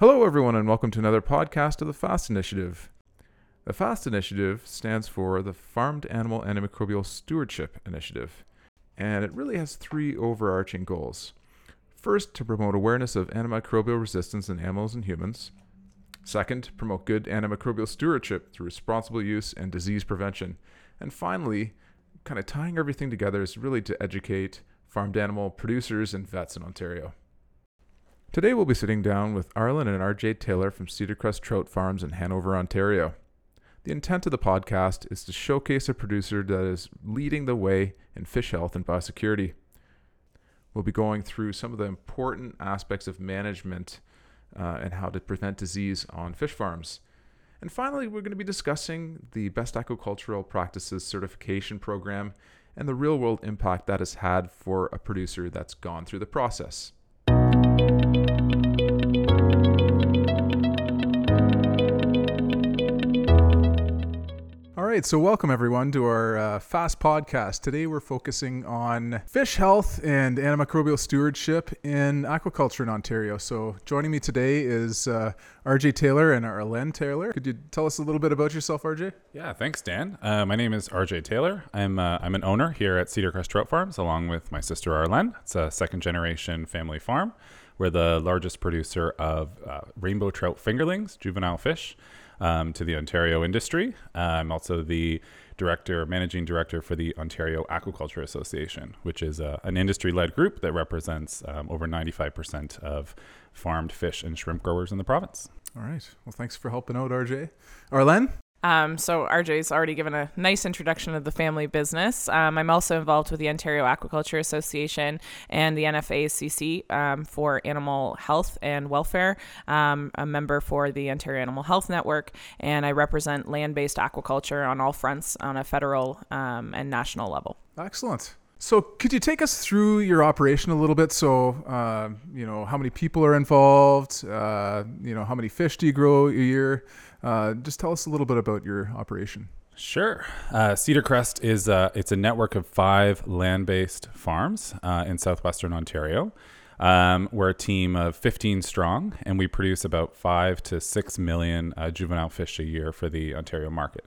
Hello, everyone, and welcome to another podcast of the FAST Initiative. The FAST Initiative stands for the Farmed Animal Antimicrobial Stewardship Initiative, and it really has three overarching goals. First, to promote awareness of antimicrobial resistance in animals and humans. Second, promote good antimicrobial stewardship through responsible use and disease prevention. And finally, kind of tying everything together is really to educate farmed animal producers and vets in Ontario. Today we'll be sitting down with Arlen and RJ Taylor from Cedarcrest Trout Farms in Hanover, Ontario. The intent of the podcast is to showcase a producer that is leading the way in fish health and biosecurity. We'll be going through some of the important aspects of management uh, and how to prevent disease on fish farms. And finally, we're going to be discussing the Best Aquacultural Practices Certification Program and the real world impact that has had for a producer that's gone through the process. All right, so welcome everyone to our uh, Fast Podcast. Today we're focusing on fish health and antimicrobial stewardship in aquaculture in Ontario. So joining me today is uh, RJ Taylor and Arlen Taylor. Could you tell us a little bit about yourself, RJ? Yeah, thanks, Dan. Uh, my name is RJ Taylor. I'm uh, I'm an owner here at Cedar Crest Trout Farms, along with my sister Arlen. It's a second generation family farm. We're the largest producer of uh, rainbow trout fingerlings, juvenile fish, um, to the Ontario industry. I'm also the director, managing director for the Ontario Aquaculture Association, which is uh, an industry led group that represents um, over 95% of farmed fish and shrimp growers in the province. All right. Well, thanks for helping out, RJ. Arlen? Um, so RJ's already given a nice introduction of the family business. Um, I'm also involved with the Ontario Aquaculture Association and the NFACC um, for animal health and welfare. Um, a member for the Ontario Animal Health Network, and I represent land-based aquaculture on all fronts on a federal um, and national level. Excellent. So, could you take us through your operation a little bit? So, uh, you know, how many people are involved? Uh, you know, how many fish do you grow a year? Uh, just tell us a little bit about your operation. Sure. Uh, Cedar Crest is a, it's a network of five land-based farms uh, in southwestern Ontario. Um, we're a team of 15 strong, and we produce about five to six million uh, juvenile fish a year for the Ontario market.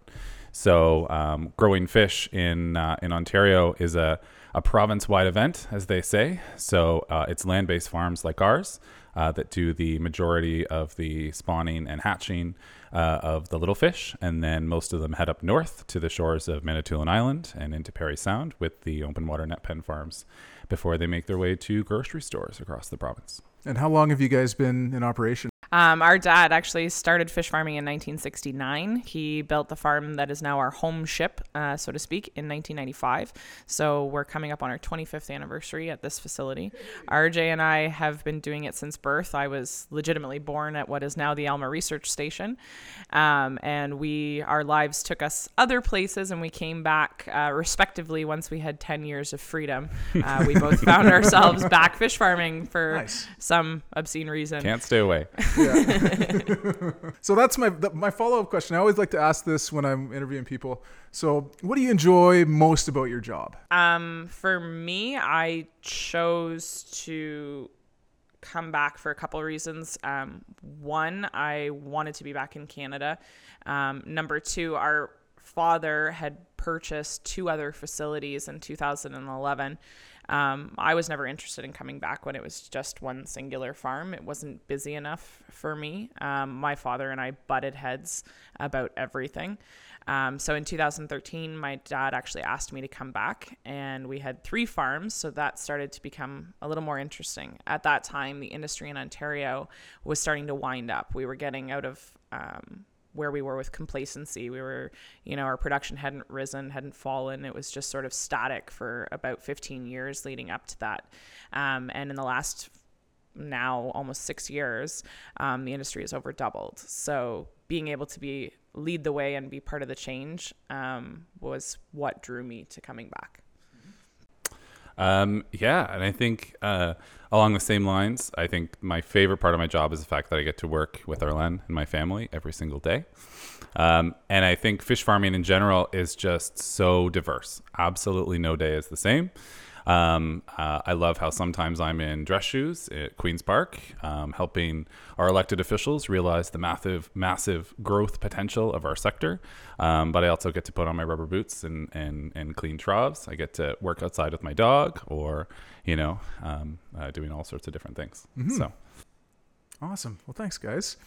So, um, growing fish in uh, in Ontario is a, a province-wide event, as they say. So, uh, it's land-based farms like ours uh, that do the majority of the spawning and hatching uh, of the little fish, and then most of them head up north to the shores of Manitoulin Island and into Parry Sound with the open water net pen farms before they make their way to grocery stores across the province. And how long have you guys been in operation? Um, our dad actually started fish farming in 1969. He built the farm that is now our home ship, uh, so to speak, in 1995. So we're coming up on our 25th anniversary at this facility. RJ and I have been doing it since birth. I was legitimately born at what is now the Alma Research Station, um, and we our lives took us other places, and we came back uh, respectively once we had 10 years of freedom. Uh, we both found ourselves back fish farming for Nice. some obscene reason. Can't stay away. So that's my th- my follow up question. I always like to ask this when I'm interviewing people. So, what do you enjoy most about your job? Um, for me, I chose to come back for a couple of reasons. Um, one, I wanted to be back in Canada. Um, number two, our father had purchased two other facilities in 2011. Um, I was never interested in coming back when it was just one singular farm. It wasn't busy enough for me. Um, my father and I butted heads about everything. Um, so in 2013, my dad actually asked me to come back, and we had three farms. So that started to become a little more interesting. At that time, the industry in Ontario was starting to wind up. We were getting out of um, where we were with complacency. We were, you know, our production hadn't risen, hadn't fallen. It was just sort of static for about 15 years leading up to that. Um, and in the last now almost six years, um, the industry has over doubled. So being able to be lead the way and be part of the change um, was what drew me to coming back. Um, yeah, and I think uh, along the same lines, I think my favorite part of my job is the fact that I get to work with Arlen and my family every single day. Um, and I think fish farming in general is just so diverse. Absolutely no day is the same. Um, uh, I love how sometimes I'm in dress shoes at Queen's Park, um, helping our elected officials realize the massive, massive growth potential of our sector. Um, but I also get to put on my rubber boots and, and, and clean troughs. I get to work outside with my dog or, you know, um, uh, doing all sorts of different things. So. Awesome. Well, thanks, guys.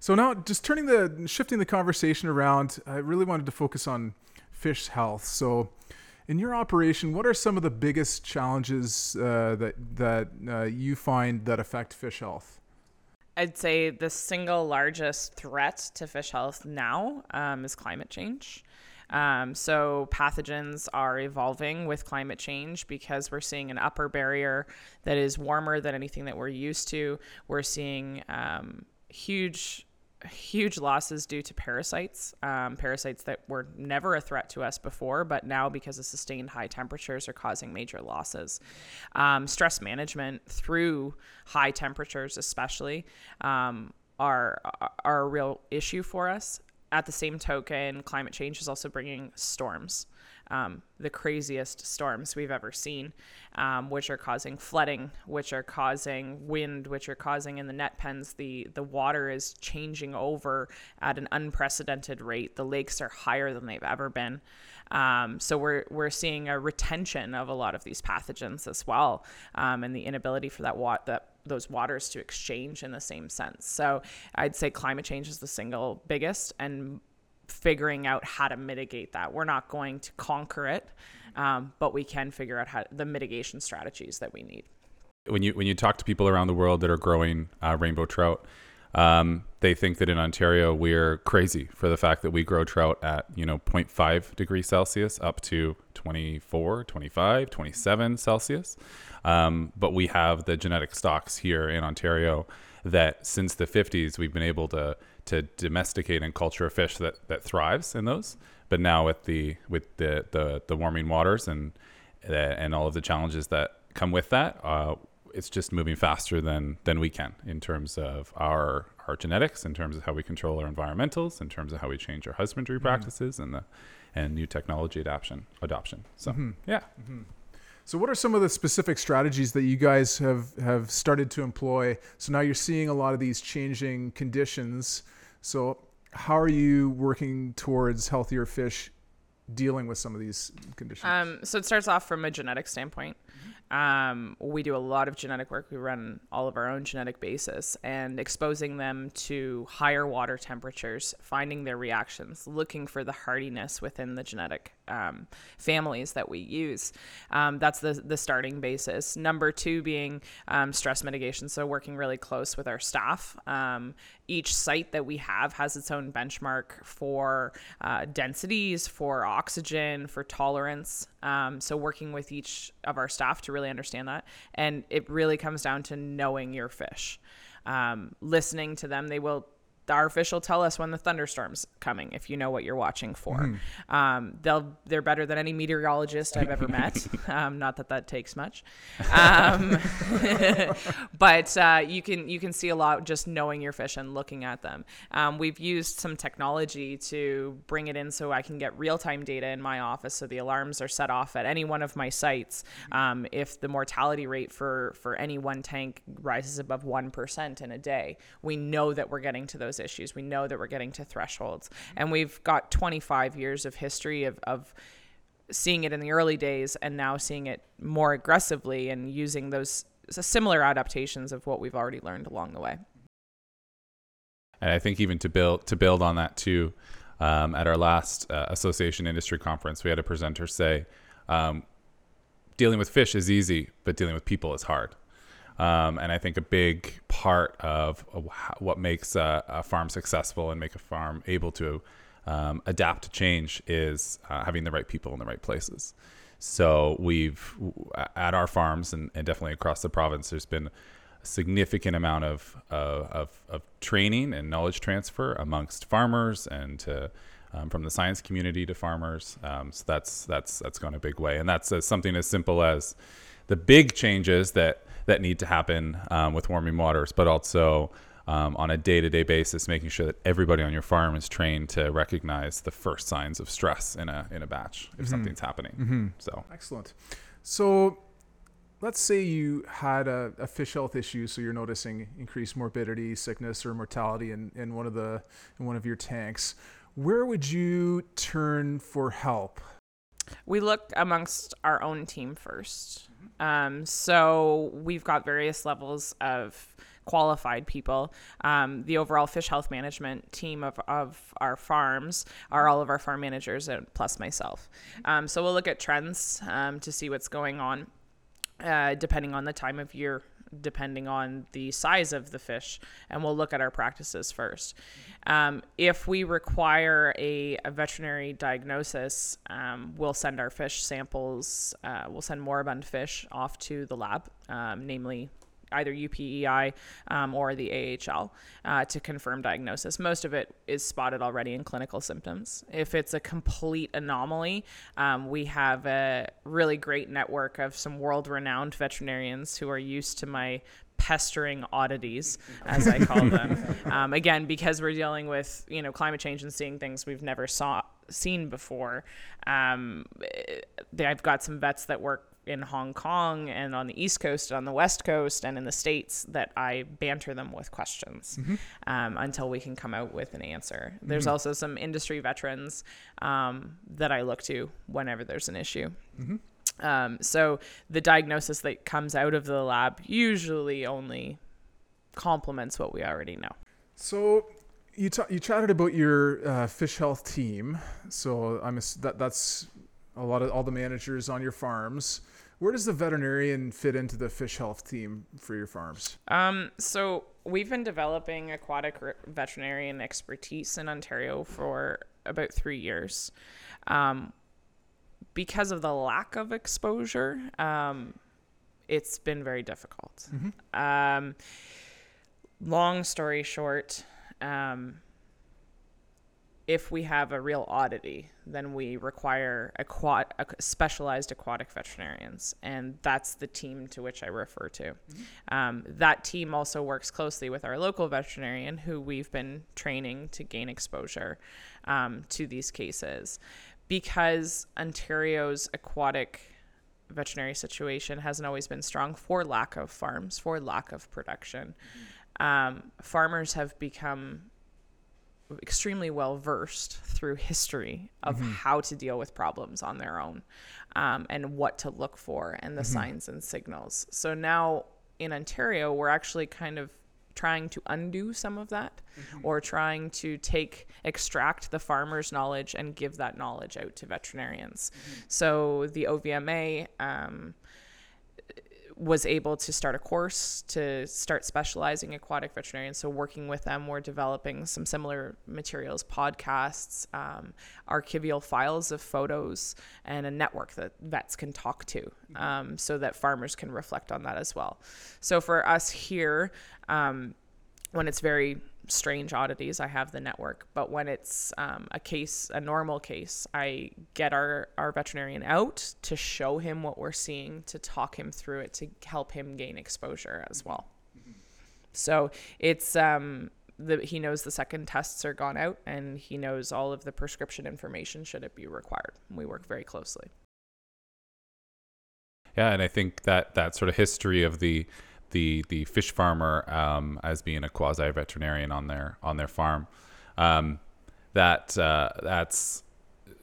So now, just turning the shifting the conversation around, I really wanted to focus on fish health. So, in your operation, what are some of the biggest challenges uh, that that uh, you find that affect fish health? I'd say the single largest threat to fish health now um, is climate change. Um, so pathogens are evolving with climate change because we're seeing an upper barrier that is warmer than anything that we're used to. We're seeing um, huge huge losses due to parasites, um, parasites that were never a threat to us before, but now because of sustained high temperatures are causing major losses. Um, stress management through high temperatures, especially, um, are are a real issue for us. At the same token, climate change is also bringing storms um, the craziest storms we've ever seen, um, which are causing flooding, which are causing wind, which are causing in the net pens the the water is changing over at an unprecedented rate. The lakes are higher than they've ever been. Um, so we're we're seeing a retention of a lot of these pathogens as well, um, and the inability for that water that those waters to exchange in the same sense. So I'd say climate change is the single biggest, and figuring out how to mitigate that. We're not going to conquer it, um, but we can figure out how the mitigation strategies that we need. When you when you talk to people around the world that are growing uh, rainbow trout, um, they think that in Ontario we're crazy for the fact that we grow trout at you know 0.5 degrees Celsius up to 24, 25, 27 Celsius. Um, but we have the genetic stocks here in Ontario that since the 50s we've been able to to domesticate and culture a fish that, that thrives in those. But now with the with the the, the warming waters and uh, and all of the challenges that come with that, uh, it's just moving faster than than we can in terms of our our genetics, in terms of how we control our environmentals, in terms of how we change our husbandry mm-hmm. practices and the and new technology adoption adoption. So mm-hmm. yeah. Mm-hmm. So, what are some of the specific strategies that you guys have have started to employ? So now you're seeing a lot of these changing conditions. So, how are you working towards healthier fish dealing with some of these conditions? Um, so it starts off from a genetic standpoint. Um, we do a lot of genetic work. We run all of our own genetic basis and exposing them to higher water temperatures, finding their reactions, looking for the hardiness within the genetic um, families that we use. Um, that's the, the starting basis. Number two being um, stress mitigation. So, working really close with our staff. Um, each site that we have has its own benchmark for uh, densities, for oxygen, for tolerance. Um, so, working with each of our staff to really understand that. And it really comes down to knowing your fish. Um, listening to them, they will our fish will tell us when the thunderstorm's coming if you know what you're watching for. Mm. Um, they'll they're better than any meteorologist I've ever met. Um, not that that takes much, um, but uh, you can you can see a lot just knowing your fish and looking at them. Um, we've used some technology to bring it in so I can get real time data in my office, so the alarms are set off at any one of my sites. Um, if the mortality rate for for any one tank rises above one percent in a day, we know that we're getting to those issues. We know that we're getting to thresholds. And we've got 25 years of history of, of seeing it in the early days and now seeing it more aggressively and using those similar adaptations of what we've already learned along the way. And I think even to build to build on that too, um, at our last uh, association industry conference, we had a presenter say, um, "Dealing with fish is easy, but dealing with people is hard." Um, and I think a big part of what makes a, a, farm successful and make a farm able to um, adapt to change is uh, having the right people in the right places. So we've at our farms and, and definitely across the province, there's been a significant amount of, uh, of, of training and knowledge transfer amongst farmers and to, um, from the science community to farmers. Um, so that's that's that's gone a big way, and that's uh, something as simple as the big changes that that need to happen um, with warming waters, but also um, on a day-to-day basis, making sure that everybody on your farm is trained to recognize the first signs of stress in a in a batch if mm-hmm. something's happening. Mm-hmm. So excellent. So let's say you had a, a, fish health issue, so you're noticing increased morbidity, sickness, or mortality in, in one of the in one of your tanks. Where would you turn for help? We look amongst our own team 1st um, so we've got various levels of qualified people. Um, the overall fish health management team of, of our farms are all of our farm managers and plus myself. Um, so we'll look at trends um, to see what's going on. Uh, depending on the time of year, depending on the size of the fish, and we'll look at our practices first. Um, if we require a, a veterinary diagnosis, um, we'll send our fish samples, uh, we'll send moribund fish off to the lab, um, namely either UPEI um, or the AHL uh, to confirm diagnosis. Most of it is spotted already in clinical symptoms. If it's a complete anomaly, um, we have a really great network of some world renowned veterinarians who are used to my pestering oddities, as I call them. Um, again, because we're dealing with you know climate change and seeing things we've never saw seen before. Um, I've got some vets that work in Hong Kong and on the East Coast, and on the West Coast, and in the States that I banter them with questions mm-hmm. um, until we can come out with an answer. Mm-hmm. There's also some industry veterans um, that I look to whenever there's an issue. Mm-hmm. Um, so the diagnosis that comes out of the lab usually only complements what we already know. So you ta- you chatted about your uh, fish health team. So I'm a, that that's a lot of all the managers on your farms. Where does the veterinarian fit into the fish health team for your farms? Um, so we've been developing aquatic veterinarian expertise in Ontario for about three years. Um, because of the lack of exposure, um, it's been very difficult. Mm-hmm. Um, long story short, um, if we have a real oddity, then we require aquat- specialized aquatic veterinarians, and that's the team to which I refer to. Mm-hmm. Um, that team also works closely with our local veterinarian, who we've been training to gain exposure um, to these cases, because Ontario's aquatic veterinary situation hasn't always been strong for lack of farms, for lack of production. Mm-hmm. Um, farmers have become extremely well versed through history of mm-hmm. how to deal with problems on their own um, and what to look for and the mm-hmm. signs and signals. So now in Ontario, we're actually kind of trying to undo some of that mm-hmm. or trying to take extract the farmer's knowledge and give that knowledge out to veterinarians. Mm-hmm. So the OVMA um, was able to start a course to start specializing aquatic veterinarians. So working with them, we're developing some similar materials, podcasts, um, archival files of photos, and a network that vets can talk to, um, so that farmers can reflect on that as well. So for us here, um, when it's very strange oddities, I have the network. But when it's um, a case, a normal case, I get our, our veterinarian out to show him what we're seeing, to talk him through it, to help him gain exposure as well. So it's um, the, he knows the second tests are gone out, and he knows all of the prescription information should it be required. We work very closely. Yeah, and I think that that sort of history of the the the fish farmer um, as being a quasi veterinarian on their on their farm. Um, that uh, that's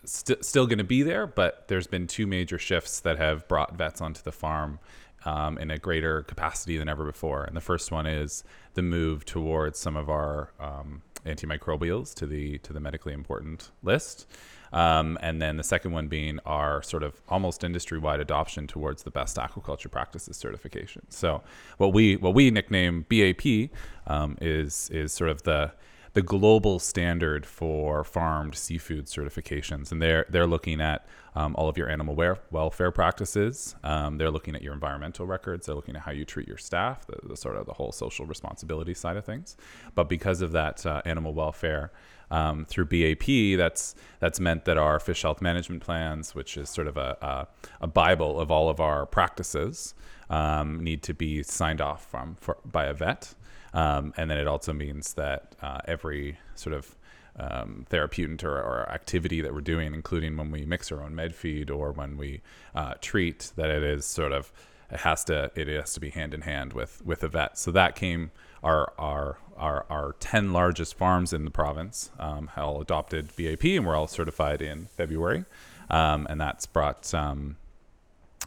st- still going to be there, but there's been two major shifts that have brought vets onto the farm um, in a greater capacity than ever before. And the first one is the move towards some of our um, antimicrobials to the to the medically important list. Um, and then the second one being our sort of almost industry-wide adoption towards the best aquaculture practices certification. So what we what we nickname BAP um, is is sort of the the global standard for farmed seafood certifications, and they're they're looking at um, all of your animal welfare practices. Um, they're looking at your environmental records. They're looking at how you treat your staff, the, the sort of the whole social responsibility side of things. But because of that uh, animal welfare um, through BAP, that's that's meant that our fish health management plans, which is sort of a, a, a bible of all of our practices, um, need to be signed off from for, by a vet. Um, and then it also means that uh, every sort of um, therapeutic or, or, activity that we're doing, including when we mix our own med feed or when we uh, treat, that it is sort of it has to it has to be hand in hand with with a vet. So that came our our our, our 10 largest farms in the province um, all adopted BAP and we're all certified in February. Um, and that's brought um,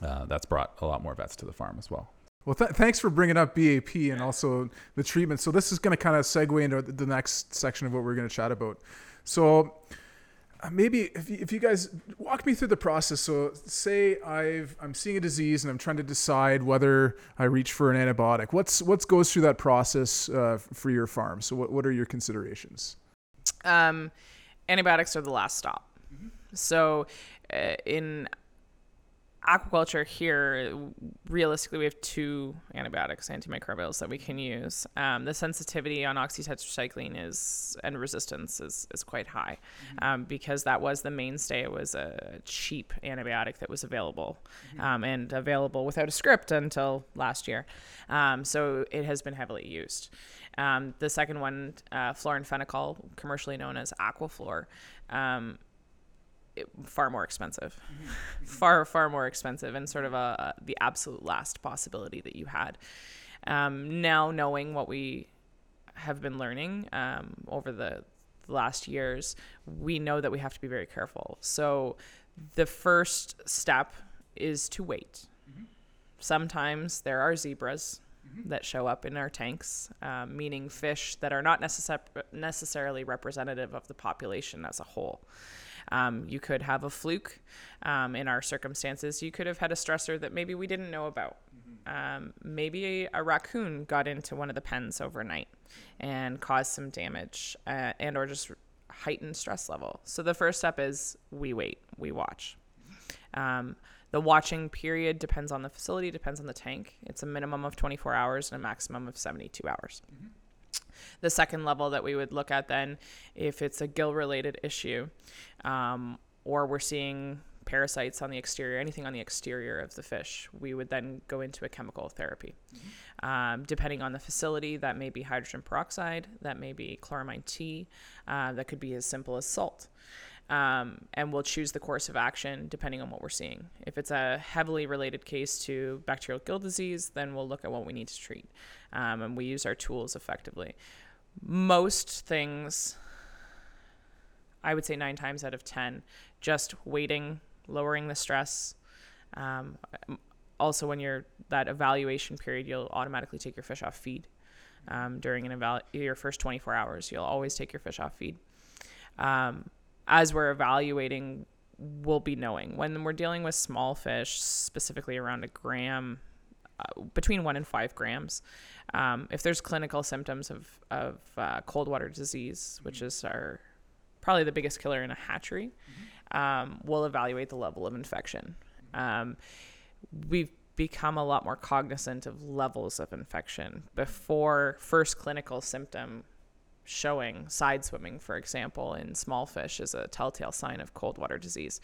uh, that's brought a lot more vets to the farm as well. Well, th- thanks for bringing up BAP and also the treatment. So this is going to kind of segue into the next section of what we're going to chat about. So maybe if you, if you guys walk me through the process. So say I've I'm seeing a disease and I'm trying to decide whether I reach for an antibiotic. What's what goes through that process uh, for your farm? So what what are your considerations? Um, antibiotics are the last stop. So uh, in aquaculture here, realistically, we have two antibiotics, antimicrobials that we can use. Um, the sensitivity on oxytetracycline is and resistance is, is quite high um, because that was the mainstay. It was a cheap antibiotic that was available um, and available without a script until last year. Um, so it has been heavily used. Um, the second one, uh, commercially known as Aquaflor, um, far more expensive, far far more expensive, and sort of a, a the absolute last possibility that you had. Um, now knowing what we have been learning um, over the last years, we know that we have to be very careful. So the first step is to wait. Sometimes there are zebras that show up in our tanks, um, meaning fish that are not necessar- necessarily representative of the population as a whole. Um, you could have a fluke um, in our circumstances. You could have had a stressor that maybe we didn't know about. Um, maybe a, raccoon got into one of the pens overnight and caused some damage uh, and or just heightened stress level. So the first step is we wait, we watch. Um, the watching period depends on the facility, depends on the tank. It's a minimum of 24 hours and a maximum of 72 hours. The second level that we would look at then, if it's a gill related issue, um, or we're seeing parasites on the exterior, anything on the exterior of the fish, we would then go into a chemical therapy. Um, depending on the facility, that may be hydrogen peroxide, that may be chloramine T, uh, that could be as simple as salt. Um, and we'll choose the course of action depending on what we're seeing. If it's a heavily related case to bacterial gill disease, then we'll look at what we need to treat. Um, and we use our tools effectively. Most things, I would say nine times out of 10, just waiting, lowering the stress. Um, also, when you're that evaluation period, you'll automatically take your fish off feed. Um, during an eval- your first 24 hours, you'll always take your fish off feed. Um, as we're evaluating, we'll be knowing when we're dealing with small fish, specifically around a gram, uh, between one and five grams. Um, if there's clinical symptoms of of uh, cold water disease, which is our probably the biggest killer in a hatchery, um, we'll evaluate the level of infection. Um, we've become a lot more cognizant of levels of infection before first clinical symptom showing side swimming for example in small fish is a telltale sign of cold water disease.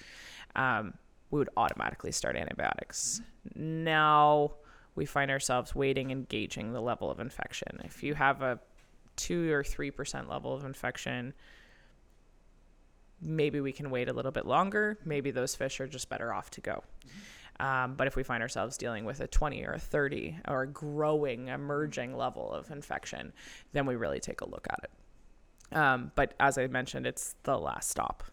Um, we would automatically start antibiotics. Now we find ourselves waiting and gauging the level of infection. If you have a 2 or 3% level of infection maybe we can wait a little bit longer. Maybe those fish are just better off to go. Um, but if we find ourselves dealing with a 20 or a 30 or a growing, emerging level of infection, then we really take a look at it. Um, but as I mentioned, it's the last stop.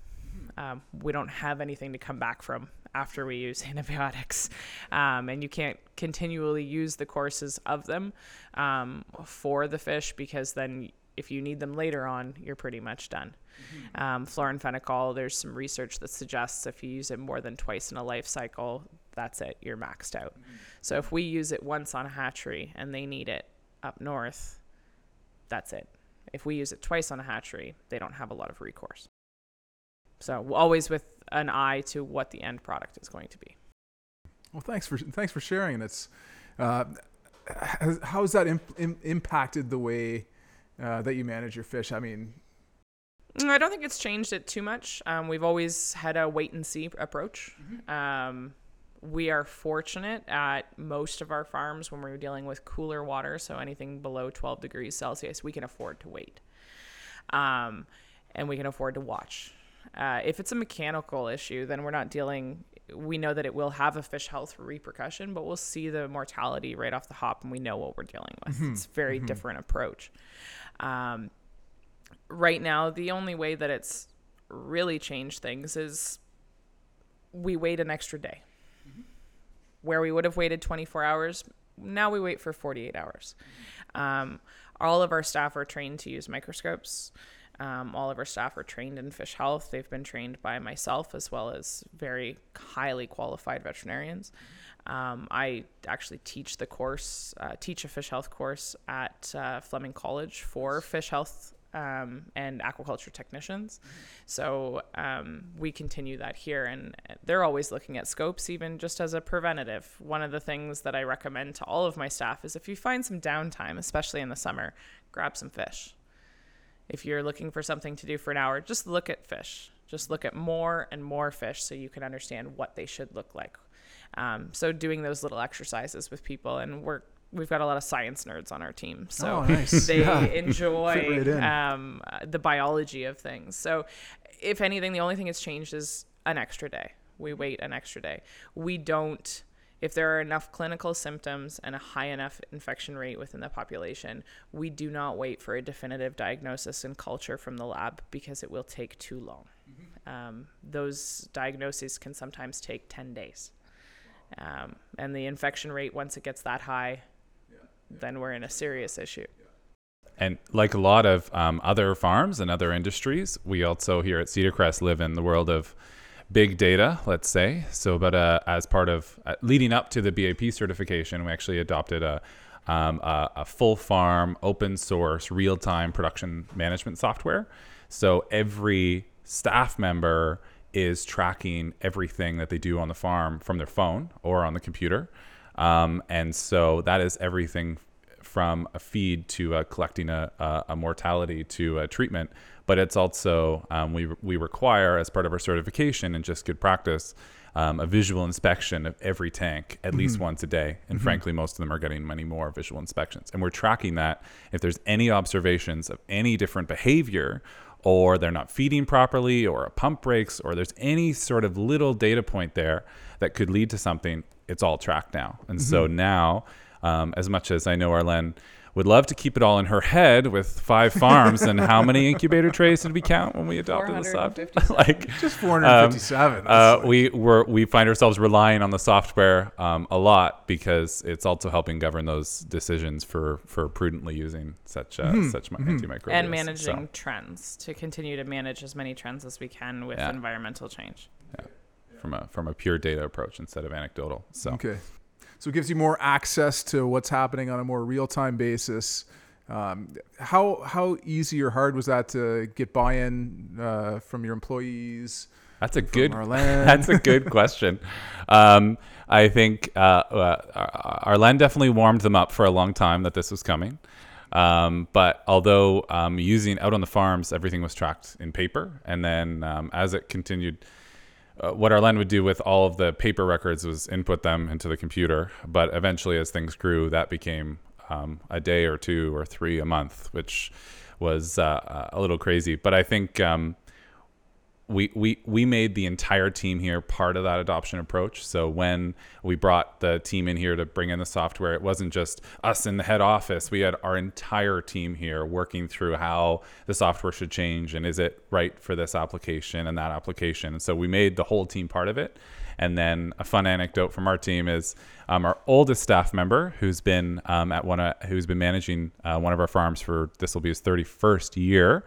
Um, we don't have anything to come back from after we use antibiotics. Um, and you can't continually use the courses of them um, for the fish because then if you need them later on, you're pretty much done. Um, chloramphenicol, there's some research that suggests if you use it more than twice in a life cycle, that's it, you're maxed out. So if we use it once on a hatchery and they need it up north, that's it. If we use it twice on a hatchery, they don't have a lot of recourse. So always with an eye to what the end product is going to be. Well, thanks for thanks for sharing. And it's uh, how has that imp- im- impacted the way uh, that you manage your fish? I mean, Mm, I don't think it's changed it too much. Um, we've always had a wait and see approach. Um, we are fortunate at most of our farms when we're dealing with cooler water, so anything below 12 degrees Celsius, we can afford to wait. Um, and we can afford to watch. Uh, if it's a mechanical issue, then we're not dealing. We know that it will have a fish health repercussion, but we'll see the mortality right off the hop, and we know what we're dealing with. It's a very different approach. Um, right now, the only way that it's really changed things is we wait an extra day. Where we would have waited 24 hours, now we wait for 48 hours. Um, all of our staff are trained to use microscopes. Um, all of our staff are trained in fish health. They've been trained by myself as well as very highly qualified veterinarians. Um, I actually teach the course, uh, teach a fish health course at uh, Fleming College for fish health um, and aquaculture technicians. So um, we continue that here, and they're always looking at scopes, even just as a preventative. One of the things that I recommend to all of my staff is if you find some downtime, especially in the summer, grab some fish. If you're looking for something to do for an hour, just look at fish. Just look at more and more fish so you can understand what they should look like. Um, so doing those little exercises with people, and we're we've got a lot of science nerds on our team, so Oh, nice. they Yeah. enjoy right um, the biology of things. So, if anything, the only thing that's changed is an extra day. We wait an extra day. We don't. If there are enough clinical symptoms and a high enough infection rate within the population, we do not wait for a definitive diagnosis and culture from the lab because it will take too long. Um, those diagnoses can sometimes take 10 days. Um, and the infection rate, once it gets that high, then we're in a serious issue. And like a lot of um, other farms and other industries, we also here at Cedar Crest live in the world of big data, let's say. So, but uh, as part of uh, leading up to the BAP certification, we actually adopted a, um, a, a full farm, open source, real time production management software. So every staff member is tracking everything that they do on the farm from their phone or on the computer. Um, and so that is everything from a feed to uh, collecting a, a, a mortality to a treatment. But it's also, um, we, we require as part of our certification and just good practice, um, a visual inspection of every tank at least once a day. And frankly, most of them are getting many more visual inspections. And we're tracking that. If there's any observations of any different behavior, or they're not feeding properly, or a pump breaks, or there's any sort of little data point there that could lead to something, it's all tracked now. And so now, um, as much as I know Arlene would love to keep it all in her head with five farms and how many incubator trays did we count when we adopted the software? 457. like Just 457. uh, That's we we we find ourselves relying on the software um, a lot because it's also helping govern those decisions for for prudently using such uh, Mm-hmm. such mi- antimicrobials and So, managing trends to continue to manage as many trends as we can with Yeah. environmental change. Yeah. from a from a pure data approach instead of anecdotal. So Okay. So it gives you more access to what's happening on a more real time basis. Um, how how easy or hard was that to get buy in uh, from your employees? that's a good that's a good question. Um, I think uh, uh, Arlen definitely warmed them up for a long time that this was coming. Um, but although um, using out on the farms, everything was tracked in paper, and then um, as it continued, uh, what Arlen would do with all of the paper records was input them into the computer. But eventually, as things grew, that became um, a day or two or three a month, which was uh, a little crazy. But I think um, we, we we made the entire team here part of that adoption approach. So when we brought the team in here to bring in the software, it wasn't just us in the head office. We had our entire team here working through how the software should change and is it right for this application and that application. And so we made the whole team part of it. And then a fun anecdote from our team is um, our oldest staff member, who's been um, at one, of, who's been managing uh, one of our farms for this will be his 31st year.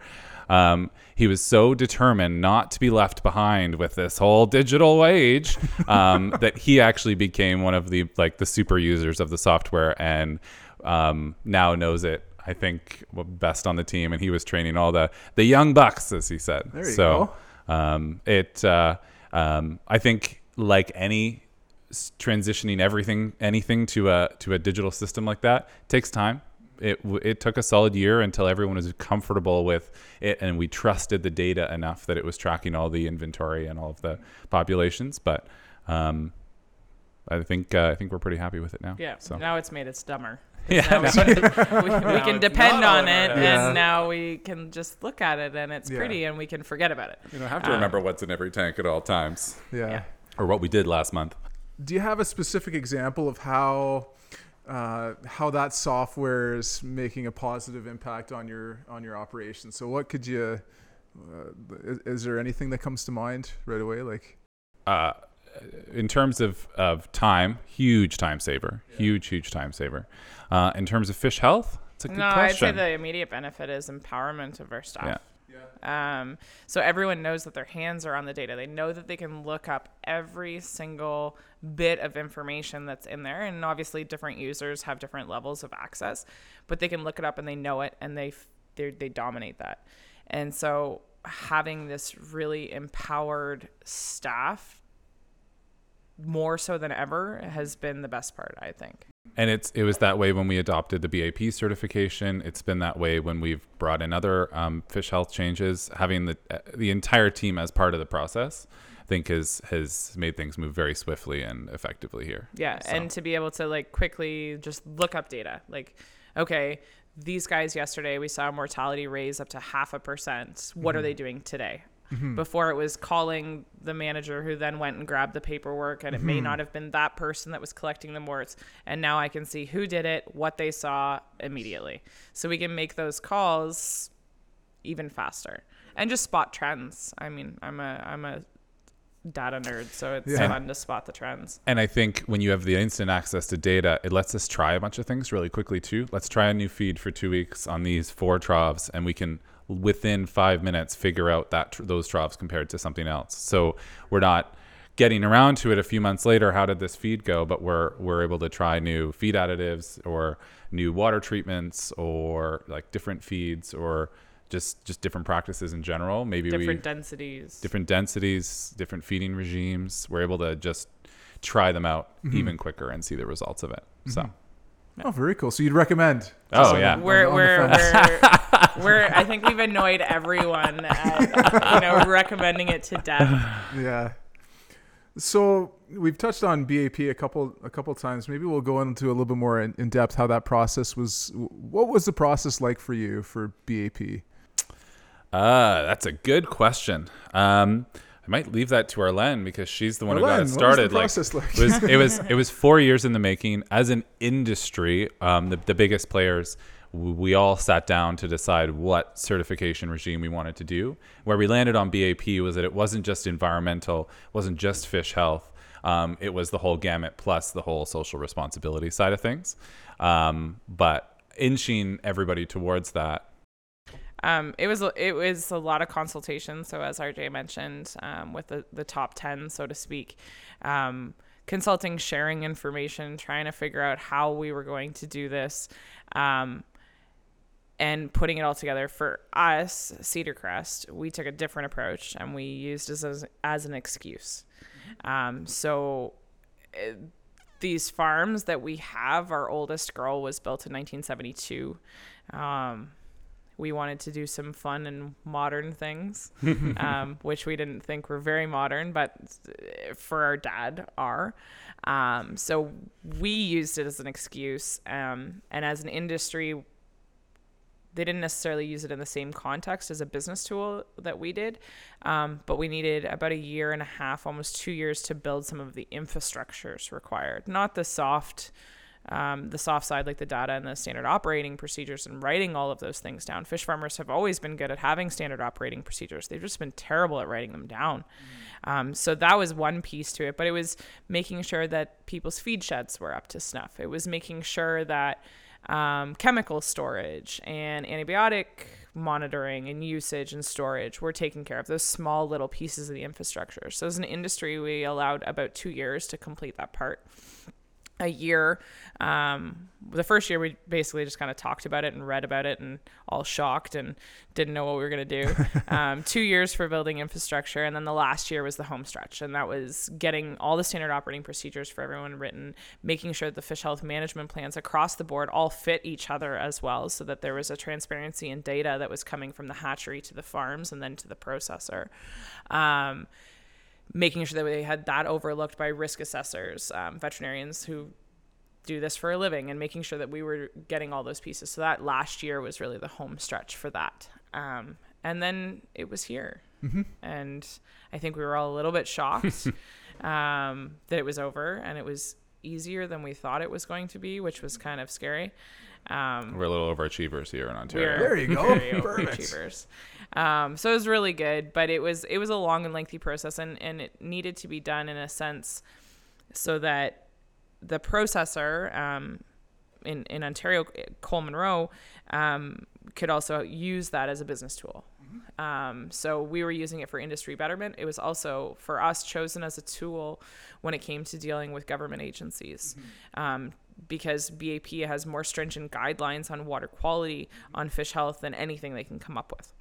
Um, he was so determined not to be left behind with this whole digital age um, that he actually became one of the like the super users of the software and um, now knows it. I think best on the team, and he was training all the the young bucks, as he said. There you so um, it, uh, um, I think, like any transitioning everything, anything to a to a digital system like that takes time. It it took a solid year until everyone was comfortable with it, and we trusted the data enough that it was tracking all the inventory and all of the populations. But um, I think uh, I think we're pretty happy with it now. Yeah. So Now it's made us dumber. Yeah, Now we, can, we, we Now can depend on it, Yeah. and now we can just look at it, and it's Yeah. pretty, and we can forget about it. You don't have to remember what's in every tank at all times, Yeah. Yeah. or what we did last month. Do you have a specific example of how uh, how that software is making a positive impact on your on your operation? So what could you uh, is, is there anything that comes to mind right away? Like uh, in terms of, of time, huge time saver, huge, huge time saver. Uh, in terms of fish health, it's a good question. No, I'd say the immediate benefit is empowerment of our staff. Yeah. Um, so everyone knows that their hands are on the data. They know that they can look up every single bit of information that's in there. And obviously, different users have different levels of access, but they can look it up and they know it and they they dominate that. And so having this really empowered staff more so than ever has been the best part, I think. and it's it was that way when we adopted the BAP certification. It's been that way when we've brought in other um, fish health changes. Having the uh, the entire team as part of the process, I think has has made things move very swiftly and effectively here. Yeah, So- and to be able to like quickly just look up data. Like, okay, these guys yesterday we saw mortality raise up to half a percent. What Mm-hmm. are they doing today? Before it was calling the manager who then went and grabbed the paperwork, and it Mm-hmm. may not have been that person that was collecting the morts. And now I can see who did it, what they saw immediately. So we can make those calls even faster and just spot trends. I mean, I'm a I'm a data nerd, so it's Yeah. fun to spot the trends. And I think when you have the instant access to data, it lets us try a bunch of things really quickly too. Let's try a new feed for two weeks on these four troughs, and we can within five minutes figure out that tr- those troughs compared to something else. So we're not getting around to it a few months later. How did this feed go? But we're we're able to try new feed additives or new water treatments or like different feeds or just just different practices in general. Maybe we Different densities. different densities, different feeding regimes. We're able to just try them out Mm-hmm. even quicker and see the results of it. So, oh, very cool. So you'd recommend? Oh, Just yeah. on- we're on the we're, we're we're I think we've annoyed everyone at you know recommending it to death. Yeah. So we've touched on BAP a couple a couple times. Maybe we'll go into a little bit more in, in depth how that process was. What was the process like for you for BAP? uh, that's a good question. Um, I might leave that to Arlene because she's the one who got it what was the started. like, like? it was it was it was four years in the making. As an industry, um, the the biggest players, we all sat down to decide what certification regime we wanted to do. Where we landed on BAP was that it wasn't just environmental, wasn't just fish health. Um, it was the whole gamut plus the whole social responsibility side of things. Um, but inching everybody towards that Um, it was it was a lot of consultation. So as RJ mentioned, um, with the the top ten, so to speak, um, consulting, sharing information, trying to figure out how we were going to do this. Um, and putting it all together for us, Cedar Crest, we took a different approach and we used this as, as an excuse. Um, so uh, these farms that we have, our oldest girl was built in 1972. We wanted to do some fun and modern things, um, which we didn't think were very modern, but for our dad are. Um, so we used it as an excuse. Um, and as an industry, they didn't necessarily use it in the same context as a business tool that we did, um, but we needed about a year and a half, almost two years, to build some of the infrastructures required. Not the soft, um, the soft side like the data and the standard operating procedures and writing all of those things down. Fish farmers have always been good at having standard operating procedures. They've just been terrible at writing them down. Um, so that was one piece to it, but it was making sure that people's feed sheds were up to snuff. It was making sure that um, chemical storage and antibiotic monitoring and usage and storage were taken care of those small little pieces of the infrastructure so as an industry we allowed about two years to complete that part a year um, the first year we basically just kind of talked about it and read about it and all shocked and didn't know what we were going to do. Um, two years for building infrastructure and then the last year was the home stretch and that was getting all the standard operating procedures for everyone written making sure that the fish health management plans across the board all fit each other as well so that there was a transparency in data that was coming from the hatchery to the farms and then to the processor. Um, making sure that we had that overlooked by risk assessors, um, veterinarians who do this for a living and making sure that we were getting all those pieces. So that last year was really the home stretch for that. Um, and then it was here. And I think we were all a little bit shocked um, that it was over and it was easier than we thought it was going to be, which was kind of scary. Um, We're a little overachievers here in Ontario. There you go. very Perfect. overachievers. Um, so it was really good, but it was it was a long and lengthy process, and and it needed to be done in a sense so that the processor um, in in Ontario, Cole Munro, um, could also use that as a business tool. Um, so we were using it for industry betterment. It was also for us chosen as a tool when it came to dealing with government agencies. Um, because BAP has more stringent guidelines on water quality, on fish health than anything they can come up with.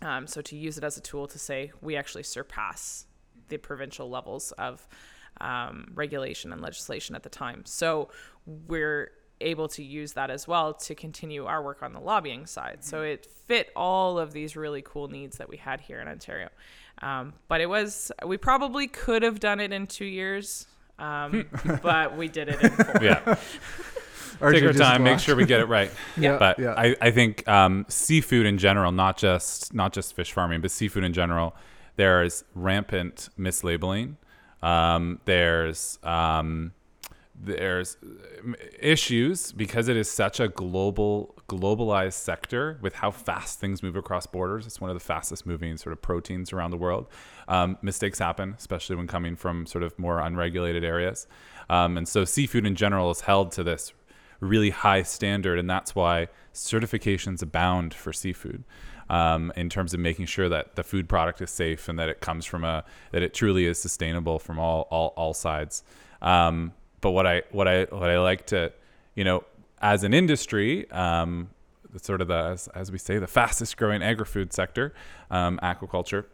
Um, so to use it as a tool to say we actually surpass the provincial levels of um, regulation and legislation at the time. So we're able to use that as well to continue our work on the lobbying side. So it fit all of these really cool needs that we had here in Ontario. Um, but it was we probably could have done it in two years, um, but we did it in four. Yeah. Take our time, make sure we get it right. Yeah, but yeah. I, I think um, seafood in general, not just not just fish farming, but seafood in general, there's rampant mislabeling. Um, there's um, there's um, issues because it is such a global globalized sector with how fast things move across borders. It's one of the fastest moving sort of proteins around the world. Um, mistakes happen especially when coming from sort of more unregulated areas. Um, and so seafood in general is held to this really high standard and that's why certifications abound for seafood um, in terms of making sure that the food product is safe and that it comes from a that it truly is sustainable from all all, all sides. Um, but what I what I what I like to you know as an industry um, sort of the as, as we say the fastest growing agri-food sector um, aquaculture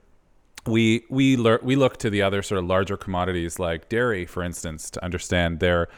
we we lear- we look to the other sort of larger commodities like dairy, for instance, to understand their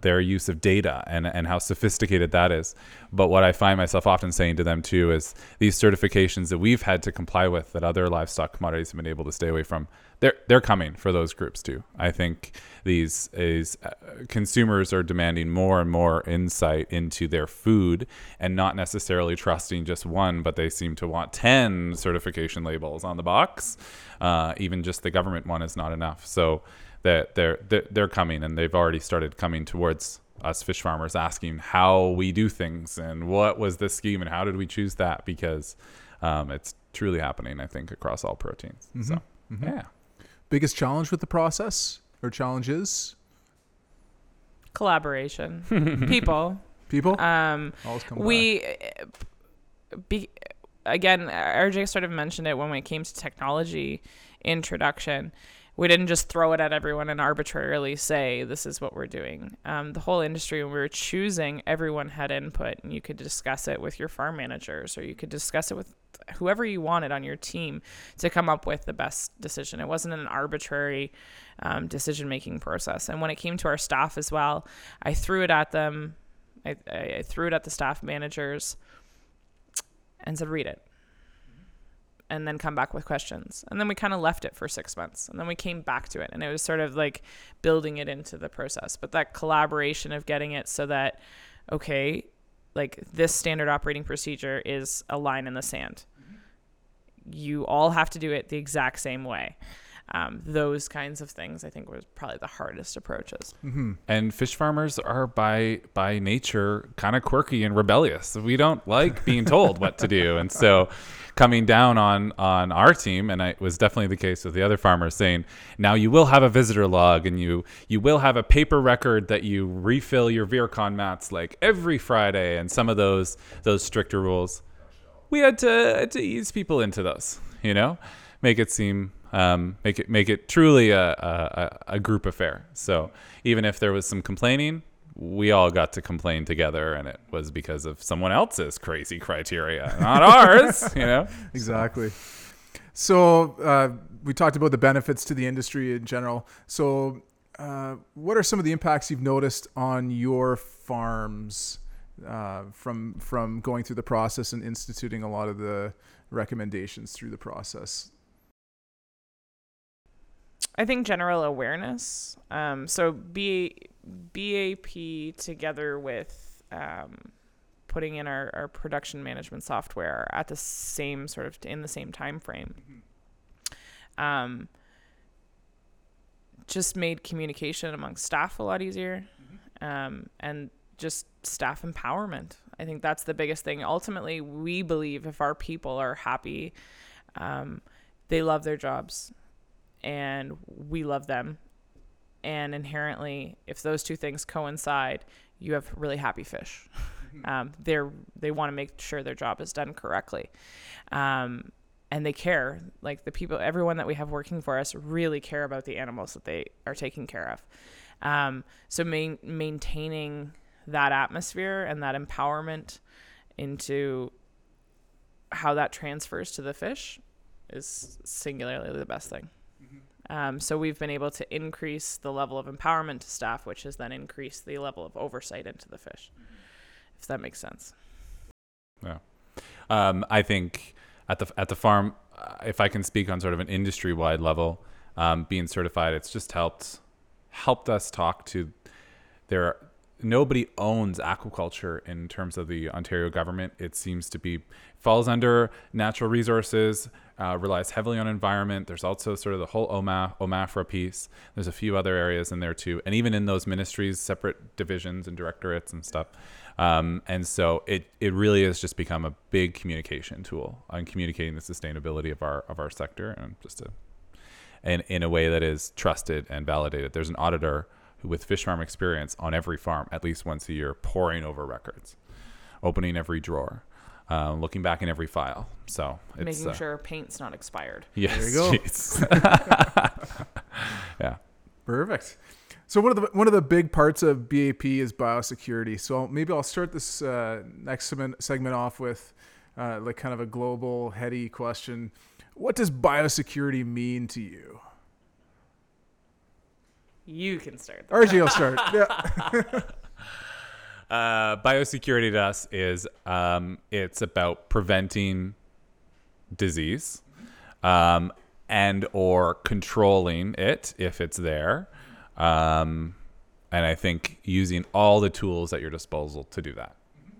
their use of data and and how sophisticated that is. But what I find myself often saying to them too is these certifications that we've had to comply with that other livestock commodities have been able to stay away from. They're they're coming for those groups too. I think these is uh, consumers are demanding more and more insight into their food and not necessarily trusting just one, but they seem to want ten certification labels on the box. Uh, even just the government one is not enough. So that they're, they're they're coming and they've already started coming towards us fish farmers asking how we do things and what was the scheme and how did we choose that because um, it's truly happening I think across all proteins. So yeah. Biggest challenge with the process or challenges? Collaboration, people. People Um, we be again rj sort of mentioned it when it came to technology introduction we didn't just throw it at everyone and arbitrarily say this is what we're doing. Um, the whole industry when we were choosing everyone had input and you could discuss it with your farm managers or you could discuss it with whoever you wanted on your team to come up with the best decision. It wasn't an arbitrary um, decision making process. And when it came to our staff as well i threw it at them. I, I I threw it at the staff managers and said, read it. And then come back with questions. And then we kind of left it for six months. And then we came back to it. And it was sort of like building it into the process. But that collaboration of getting it so that, okay, like this standard operating procedure is a line in the sand. Mm-hmm. You all have to do it the exact same way. Um, those kinds of things, I think, was probably the hardest approaches. And fish farmers are by by nature kind of quirky and rebellious. We don't like being told what to do, and so coming down on on our team, and it was definitely the case with the other farmers, saying, "Now you will have a visitor log, and you you will have a paper record that you refill your Virkon mats like every Friday, and some of those those stricter rules." We had to to ease people into those, you know, make it seem um, make it make it truly a, a, a group affair. So even if there was some complaining, we all got to complain together, and it was because of someone else's crazy criteria, not ours. You know, Exactly. So uh, we talked about the benefits to the industry in general. So, uh, what are some of the impacts you've noticed on your farms uh, from from going through the process and instituting a lot of the recommendations through the process? I think general awareness. Um, so B, BAP together with um, putting in our, our production management software at the same sort of in the same time frame. Um, just made communication among staff a lot easier, um, and just staff empowerment. I think that's the biggest thing. Ultimately, we believe if our people are happy, um, they love their jobs, and we love them. And inherently, if those two things coincide, you have really happy fish. Um, they're they want to make sure their job is done correctly, um, and they care. Like the people, everyone that we have working for us, really care about the animals that they are taking care of. Um, so main, maintaining that atmosphere and that empowerment into how that transfers to the fish is singularly the best thing. Um, so we've been able to increase the level of empowerment to staff, which has then increased the level of oversight into the fish. If that makes sense. Yeah. Um, I think at the at the farm, uh, if I can speak on sort of an industry wide level, um, being certified, it's just helped helped us talk to there. Nobody owns aquaculture in terms of the Ontario government. It seems to be falls under natural resources, uh, relies heavily on environment. There's also sort of the whole OMA, OMAFRA piece. There's a few other areas in there too, and even in those ministries, separate divisions and directorates and stuff. Um, and so it it really has just become a big communication tool on communicating the sustainability of our of our sector and just a and in a way that is trusted and validated. There's an auditor with fish farm experience on every farm at least once a year, poring over records, opening every drawer, uh, looking back in every file. So it's Making uh, sure paint's not expired. Yes, There you go. yeah. Perfect. So one of the one of the big parts of BAP is biosecurity. So maybe I'll start this uh, next segment segment off with uh, like kind of a global heady question. What does biosecurity mean to you? You can start. RG, will start. Yeah. Uh, biosecurity to us is um, it's about preventing disease um, and or controlling it if it's there um, and i think using all the tools at your disposal to do that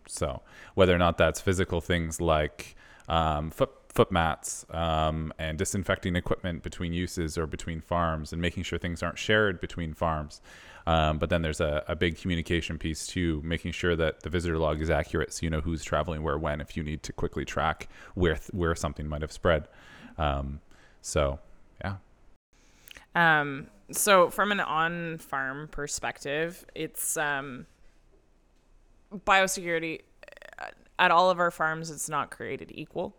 so whether or not that's physical things like um, foot foot mats um, and disinfecting equipment between uses or between farms and making sure things aren't shared between farms um, but then there's a, a big communication piece too, making sure that the visitor log is accurate, so you know who's traveling where, when, if you need to quickly track where th- where something might have spread. Um, so, yeah. Um, so from an on-farm perspective, it's um, biosecurity. uh, At all of our farms, it's not created equal.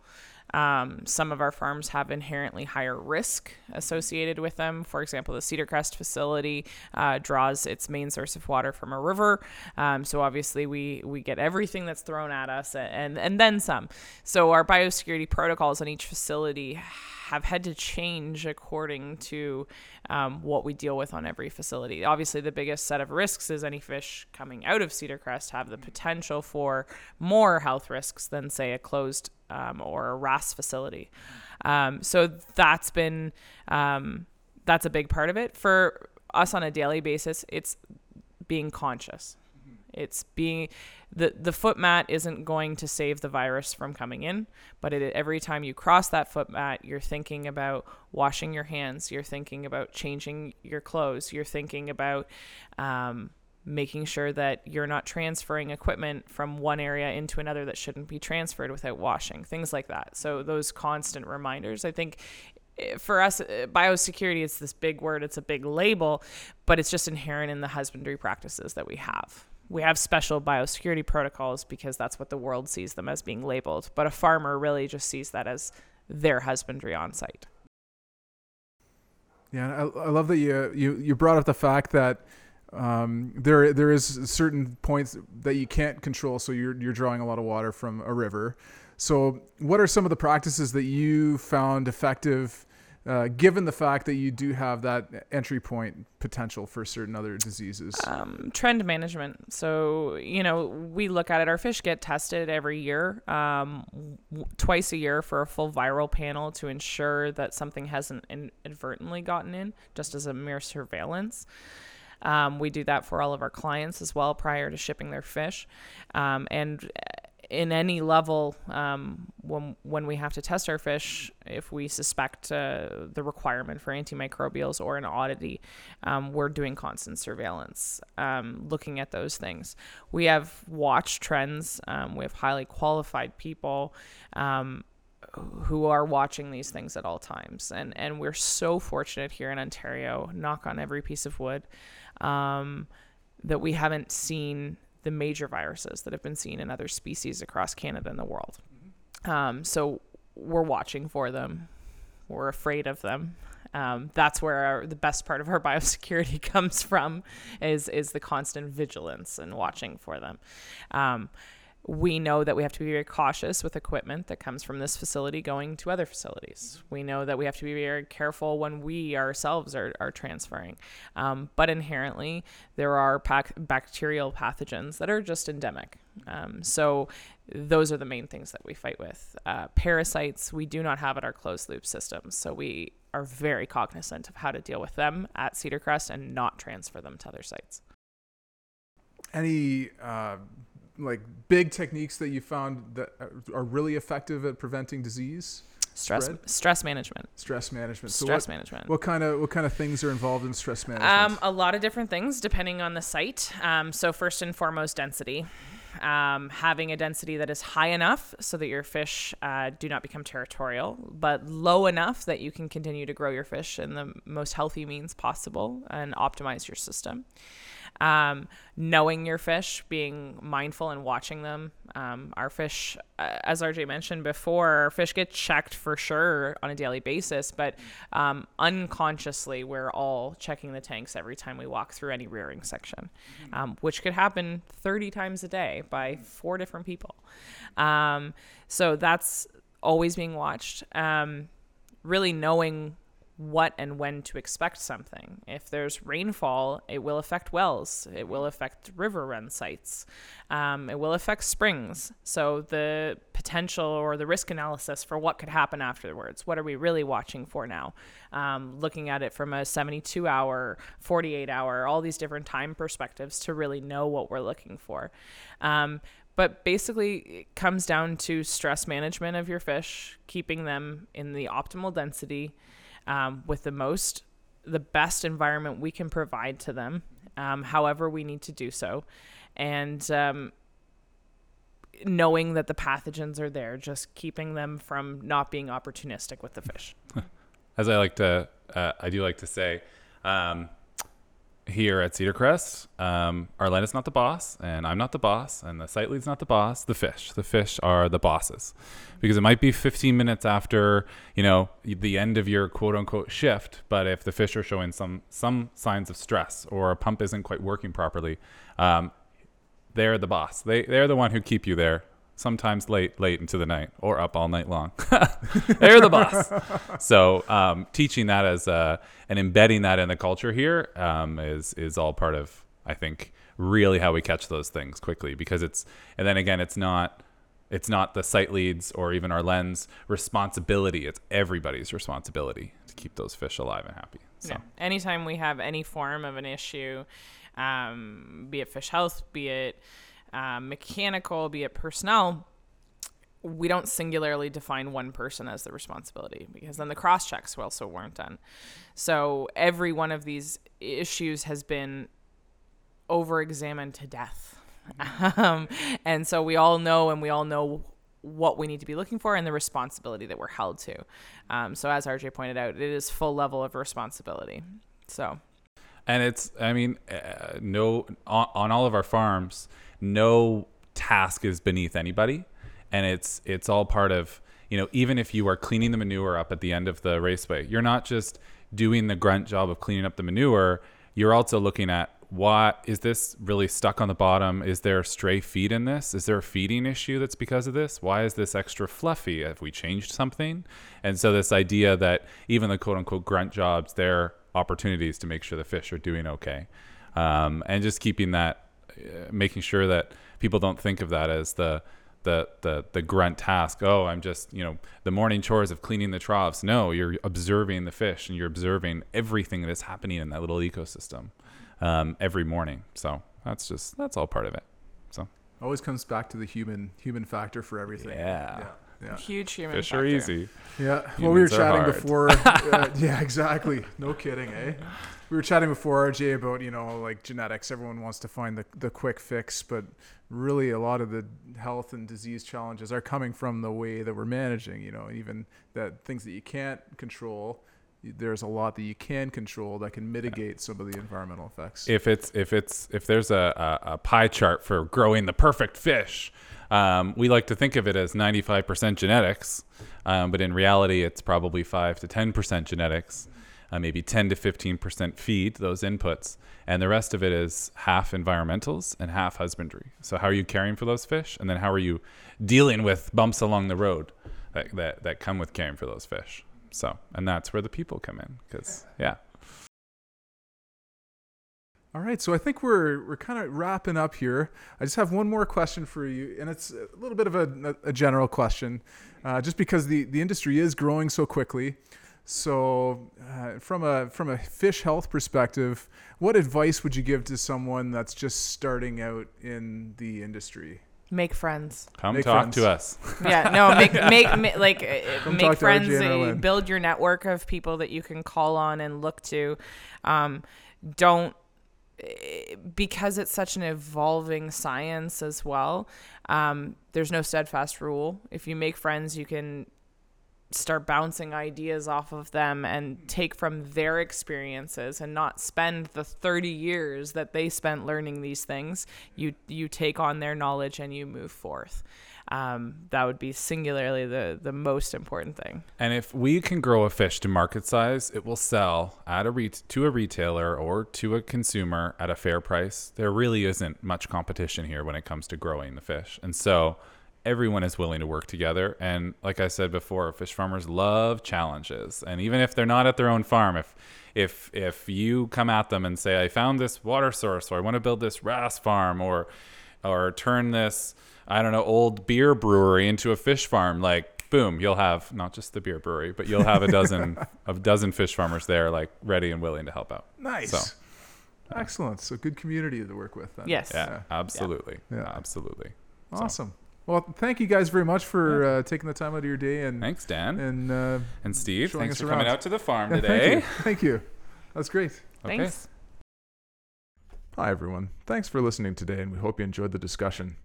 Um, some of our farms have inherently higher risk associated with them. For example, the Cedar Crest facility uh, draws its main source of water from a river, um, so obviously we we get everything that's thrown at us and and then some. So our biosecurity protocols on each facility have had to change according to um, what we deal with on every facility. Obviously, the biggest set of risks is any fish coming out of Cedar Crest have the potential for more health risks than, say, a closed um, or a RAS facility. Um, so that's been um, that's a big part of it for us on a daily basis. It's being conscious. It's being the the foot mat isn't going to save the virus from coming in, but it, every time you cross that foot mat, you're thinking about washing your hands. You're thinking about changing your clothes. You're thinking about um, making sure that you're not transferring equipment from one area into another that shouldn't be transferred without washing. Things like that. So those constant reminders, I think. eh, For us, eh, biosecurity is this big word, it's a big label, but it's just inherent in the husbandry practices that we have we have special biosecurity protocols because that's what the world sees them as being labeled. But a farmer really just sees that as their husbandry on site. Yeah, I, I love that you, you you brought up the fact that um, there there is certain points that you can't control. So you're you're drawing a lot of water from a river. So what are some of the practices that you found effective uh, given the fact that you do have that entry point potential for certain other diseases? um, trend management. So, you know, we look at it. Our fish get tested every year, um, w- twice a year for a full viral panel to ensure that something hasn't inadvertently gotten in, just as a mere surveillance. Um, we do that for all of our clients as well prior to shipping their fish. Um, and in any level, um, when when we have to test our fish, if we suspect uh, the requirement for antimicrobials or an oddity, um, we're doing constant surveillance, um, looking at those things. We have watch trends. Um, we have highly qualified people um, who are watching these things at all times, and and we're so fortunate here in Ontario. Knock on every piece of wood. Um, that we haven't seen the major viruses that have been seen in other species across Canada and the world. Um, so we're watching for them. We're afraid of them. Um, that's where our, the best part of our biosecurity comes from, is is the constant vigilance and watching for them. Um, we know that we have to be very cautious with equipment that comes from this facility going to other facilities. We know that we have to be very careful when we ourselves are, are transferring. Um, but inherently, there are pac- bacterial pathogens that are just endemic. Um, so, those are the main things that we fight with. Uh, parasites, we do not have at our closed loop systems. So, we are very cognizant of how to deal with them at Cedar Crest and not transfer them to other sites. Any uh, like big techniques that you found that are really effective at preventing disease? Stress Spread? stress management. Stress management. So stress what, management. what kind of what kind of things are involved in stress Um, management? a lot of different things depending on the site. Um, so first and foremost, density. Um, having a density that is high enough so that your fish uh, do not become territorial, but low enough that you can continue to grow your fish in the most healthy means possible and optimize your system. Um, knowing your fish, being mindful and watching them. Um, our fish, uh, as RJ mentioned before, our fish get checked for sure on a daily basis, but um, unconsciously, we're all checking the tanks every time we walk through any rearing section, um, which could happen 30 times a day by four different people. Um, so that's always being watched. Um, really knowing what and when to expect something. If there's rainfall, it will affect wells, it will affect river run sites, um, it will affect springs. So, the potential or the risk analysis for what could happen afterwards what are we really watching for now? Um, looking at it from a 72 hour, 48 hour, all these different time perspectives to really know what we're looking for. Um, but basically, it comes down to stress management of your fish, keeping them in the optimal density um, with the most, the best environment we can provide to them, um, however we need to do so, and um, knowing that the pathogens are there, just keeping them from not being opportunistic with the fish. As I like to, uh, I do like to say, um, here at Cedar Crest, um, Arlena's not the boss, and I'm not the boss, and the site lead's not the boss. The fish, the fish are the bosses, because it might be 15 minutes after you know the end of your quote unquote shift, but if the fish are showing some some signs of stress or a pump isn't quite working properly, um, they're the boss. They they're the one who keep you there. Sometimes late, late into the night, or up all night long. they're the boss. So um, teaching that as uh, and embedding that in the culture here um, is is all part of I think really how we catch those things quickly because it's and then again it's not it's not the site leads or even our lens responsibility. It's everybody's responsibility to keep those fish alive and happy. So Yeah. Anytime we have any form of an issue, um, be it fish health, be it um, mechanical, be it personnel, we don't singularly define one person as the responsibility because then the cross checks also weren't done. So every one of these issues has been over examined to death. Um, and so we all know and we all know what we need to be looking for and the responsibility that we're held to. Um, so as RJ pointed out, it is full level of responsibility. So and it's i mean uh, no on, on all of our farms no task is beneath anybody and it's it's all part of you know even if you are cleaning the manure up at the end of the raceway you're not just doing the grunt job of cleaning up the manure you're also looking at what is this really stuck on the bottom? Is there stray feed in this? Is there a feeding issue that's because of this? Why is this extra fluffy? Have we changed something? And so this idea that even the quote unquote grunt jobs, they're opportunities to make sure the fish are doing okay, um, and just keeping that, uh, making sure that people don't think of that as the the the the grunt task. Oh, I'm just you know the morning chores of cleaning the troughs. No, you're observing the fish and you're observing everything that is happening in that little ecosystem um, every morning. So that's just that's all part of it. So Always comes back to the human human factor for everything. yeah, Yeah. Yeah. Huge human fish factor. are easy. Yeah. Well, we were chatting before. uh, yeah, exactly. No kidding, eh? We were chatting before, RJ, about you know like genetics. Everyone wants to find the the quick fix, but really a lot of the health and disease challenges are coming from the way that we're managing. You know, even that things that you can't control. There's a lot that you can control that can mitigate some of the environmental effects. If it's if it's if there's a, a, a pie chart for growing the perfect fish, um, we like to think of it as 95% genetics, um, but in reality, it's probably five to 10% genetics, uh, maybe 10 to 15% feed those inputs, and the rest of it is half environmentals and half husbandry. So how are you caring for those fish, and then how are you dealing with bumps along the road that that, that come with caring for those fish? So, and that's where the people come in, because yeah. All right, so I think we're we're kind of wrapping up here. I just have one more question for you, and it's a little bit of a, a general question, uh, just because the, the industry is growing so quickly. So, uh, from a from a fish health perspective, what advice would you give to someone that's just starting out in the industry? Make friends. Come Make talk friends. to us. yeah, no, make make, ma- like uh, Come make friends. And uh, build your network of people that you can call on and look to. Um, don't because it's such an evolving science as well. Um, there's no steadfast rule. If you make friends, you can start bouncing ideas off of them and take from their experiences and not spend the 30 years that they spent learning these things you you take on their knowledge and you move forth um, that would be singularly the the most important thing And if we can grow a fish to market size, it will sell at a re- to a retailer or to a consumer at a fair price. There really isn't much competition here when it comes to growing the fish. And so everyone is willing to work together. And like I said before, fish farmers love challenges. And even if they're not at their own farm, if if if you come at them and say, I found this water source or I want to build this RAS farm or or turn this I don't know old beer brewery into a fish farm like boom you'll have not just the beer brewery but you'll have a dozen a dozen fish farmers there like ready and willing to help out Nice, So- excellent. So good community to work with. Then. Yes. yeah, absolutely Yeah. absolutely awesome. Well, thank you guys very much for uh, taking the time out of your day and thanks dan and, and uh, steve thanks us for coming out to the farm yeah, today Thank you. Thank you. That's great. Okay. thanks Hi, everyone. Thanks for listening today, and we hope you enjoyed the discussion.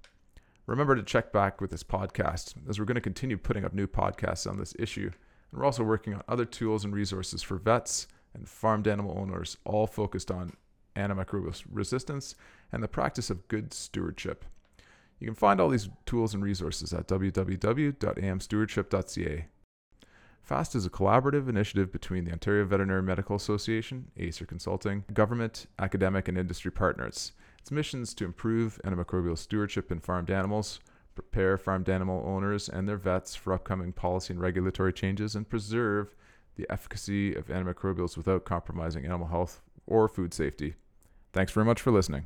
Remember to check back with this podcast, as we're going to continue putting up new podcasts on this issue. And we're also working on other tools and resources for vets and farmed animal owners, all focused on antimicrobial resistance and the practice of good stewardship. You can find all these tools and resources at www.amstewardship.ca. FAST is a collaborative initiative between the Ontario Veterinary Medical Association, Acer Consulting, government, academic, and industry partners. Its mission is to improve antimicrobial stewardship in farmed animals, prepare farmed animal owners and their vets for upcoming policy and regulatory changes, and preserve the efficacy of antimicrobials without compromising animal health or food safety. Thanks very much for listening.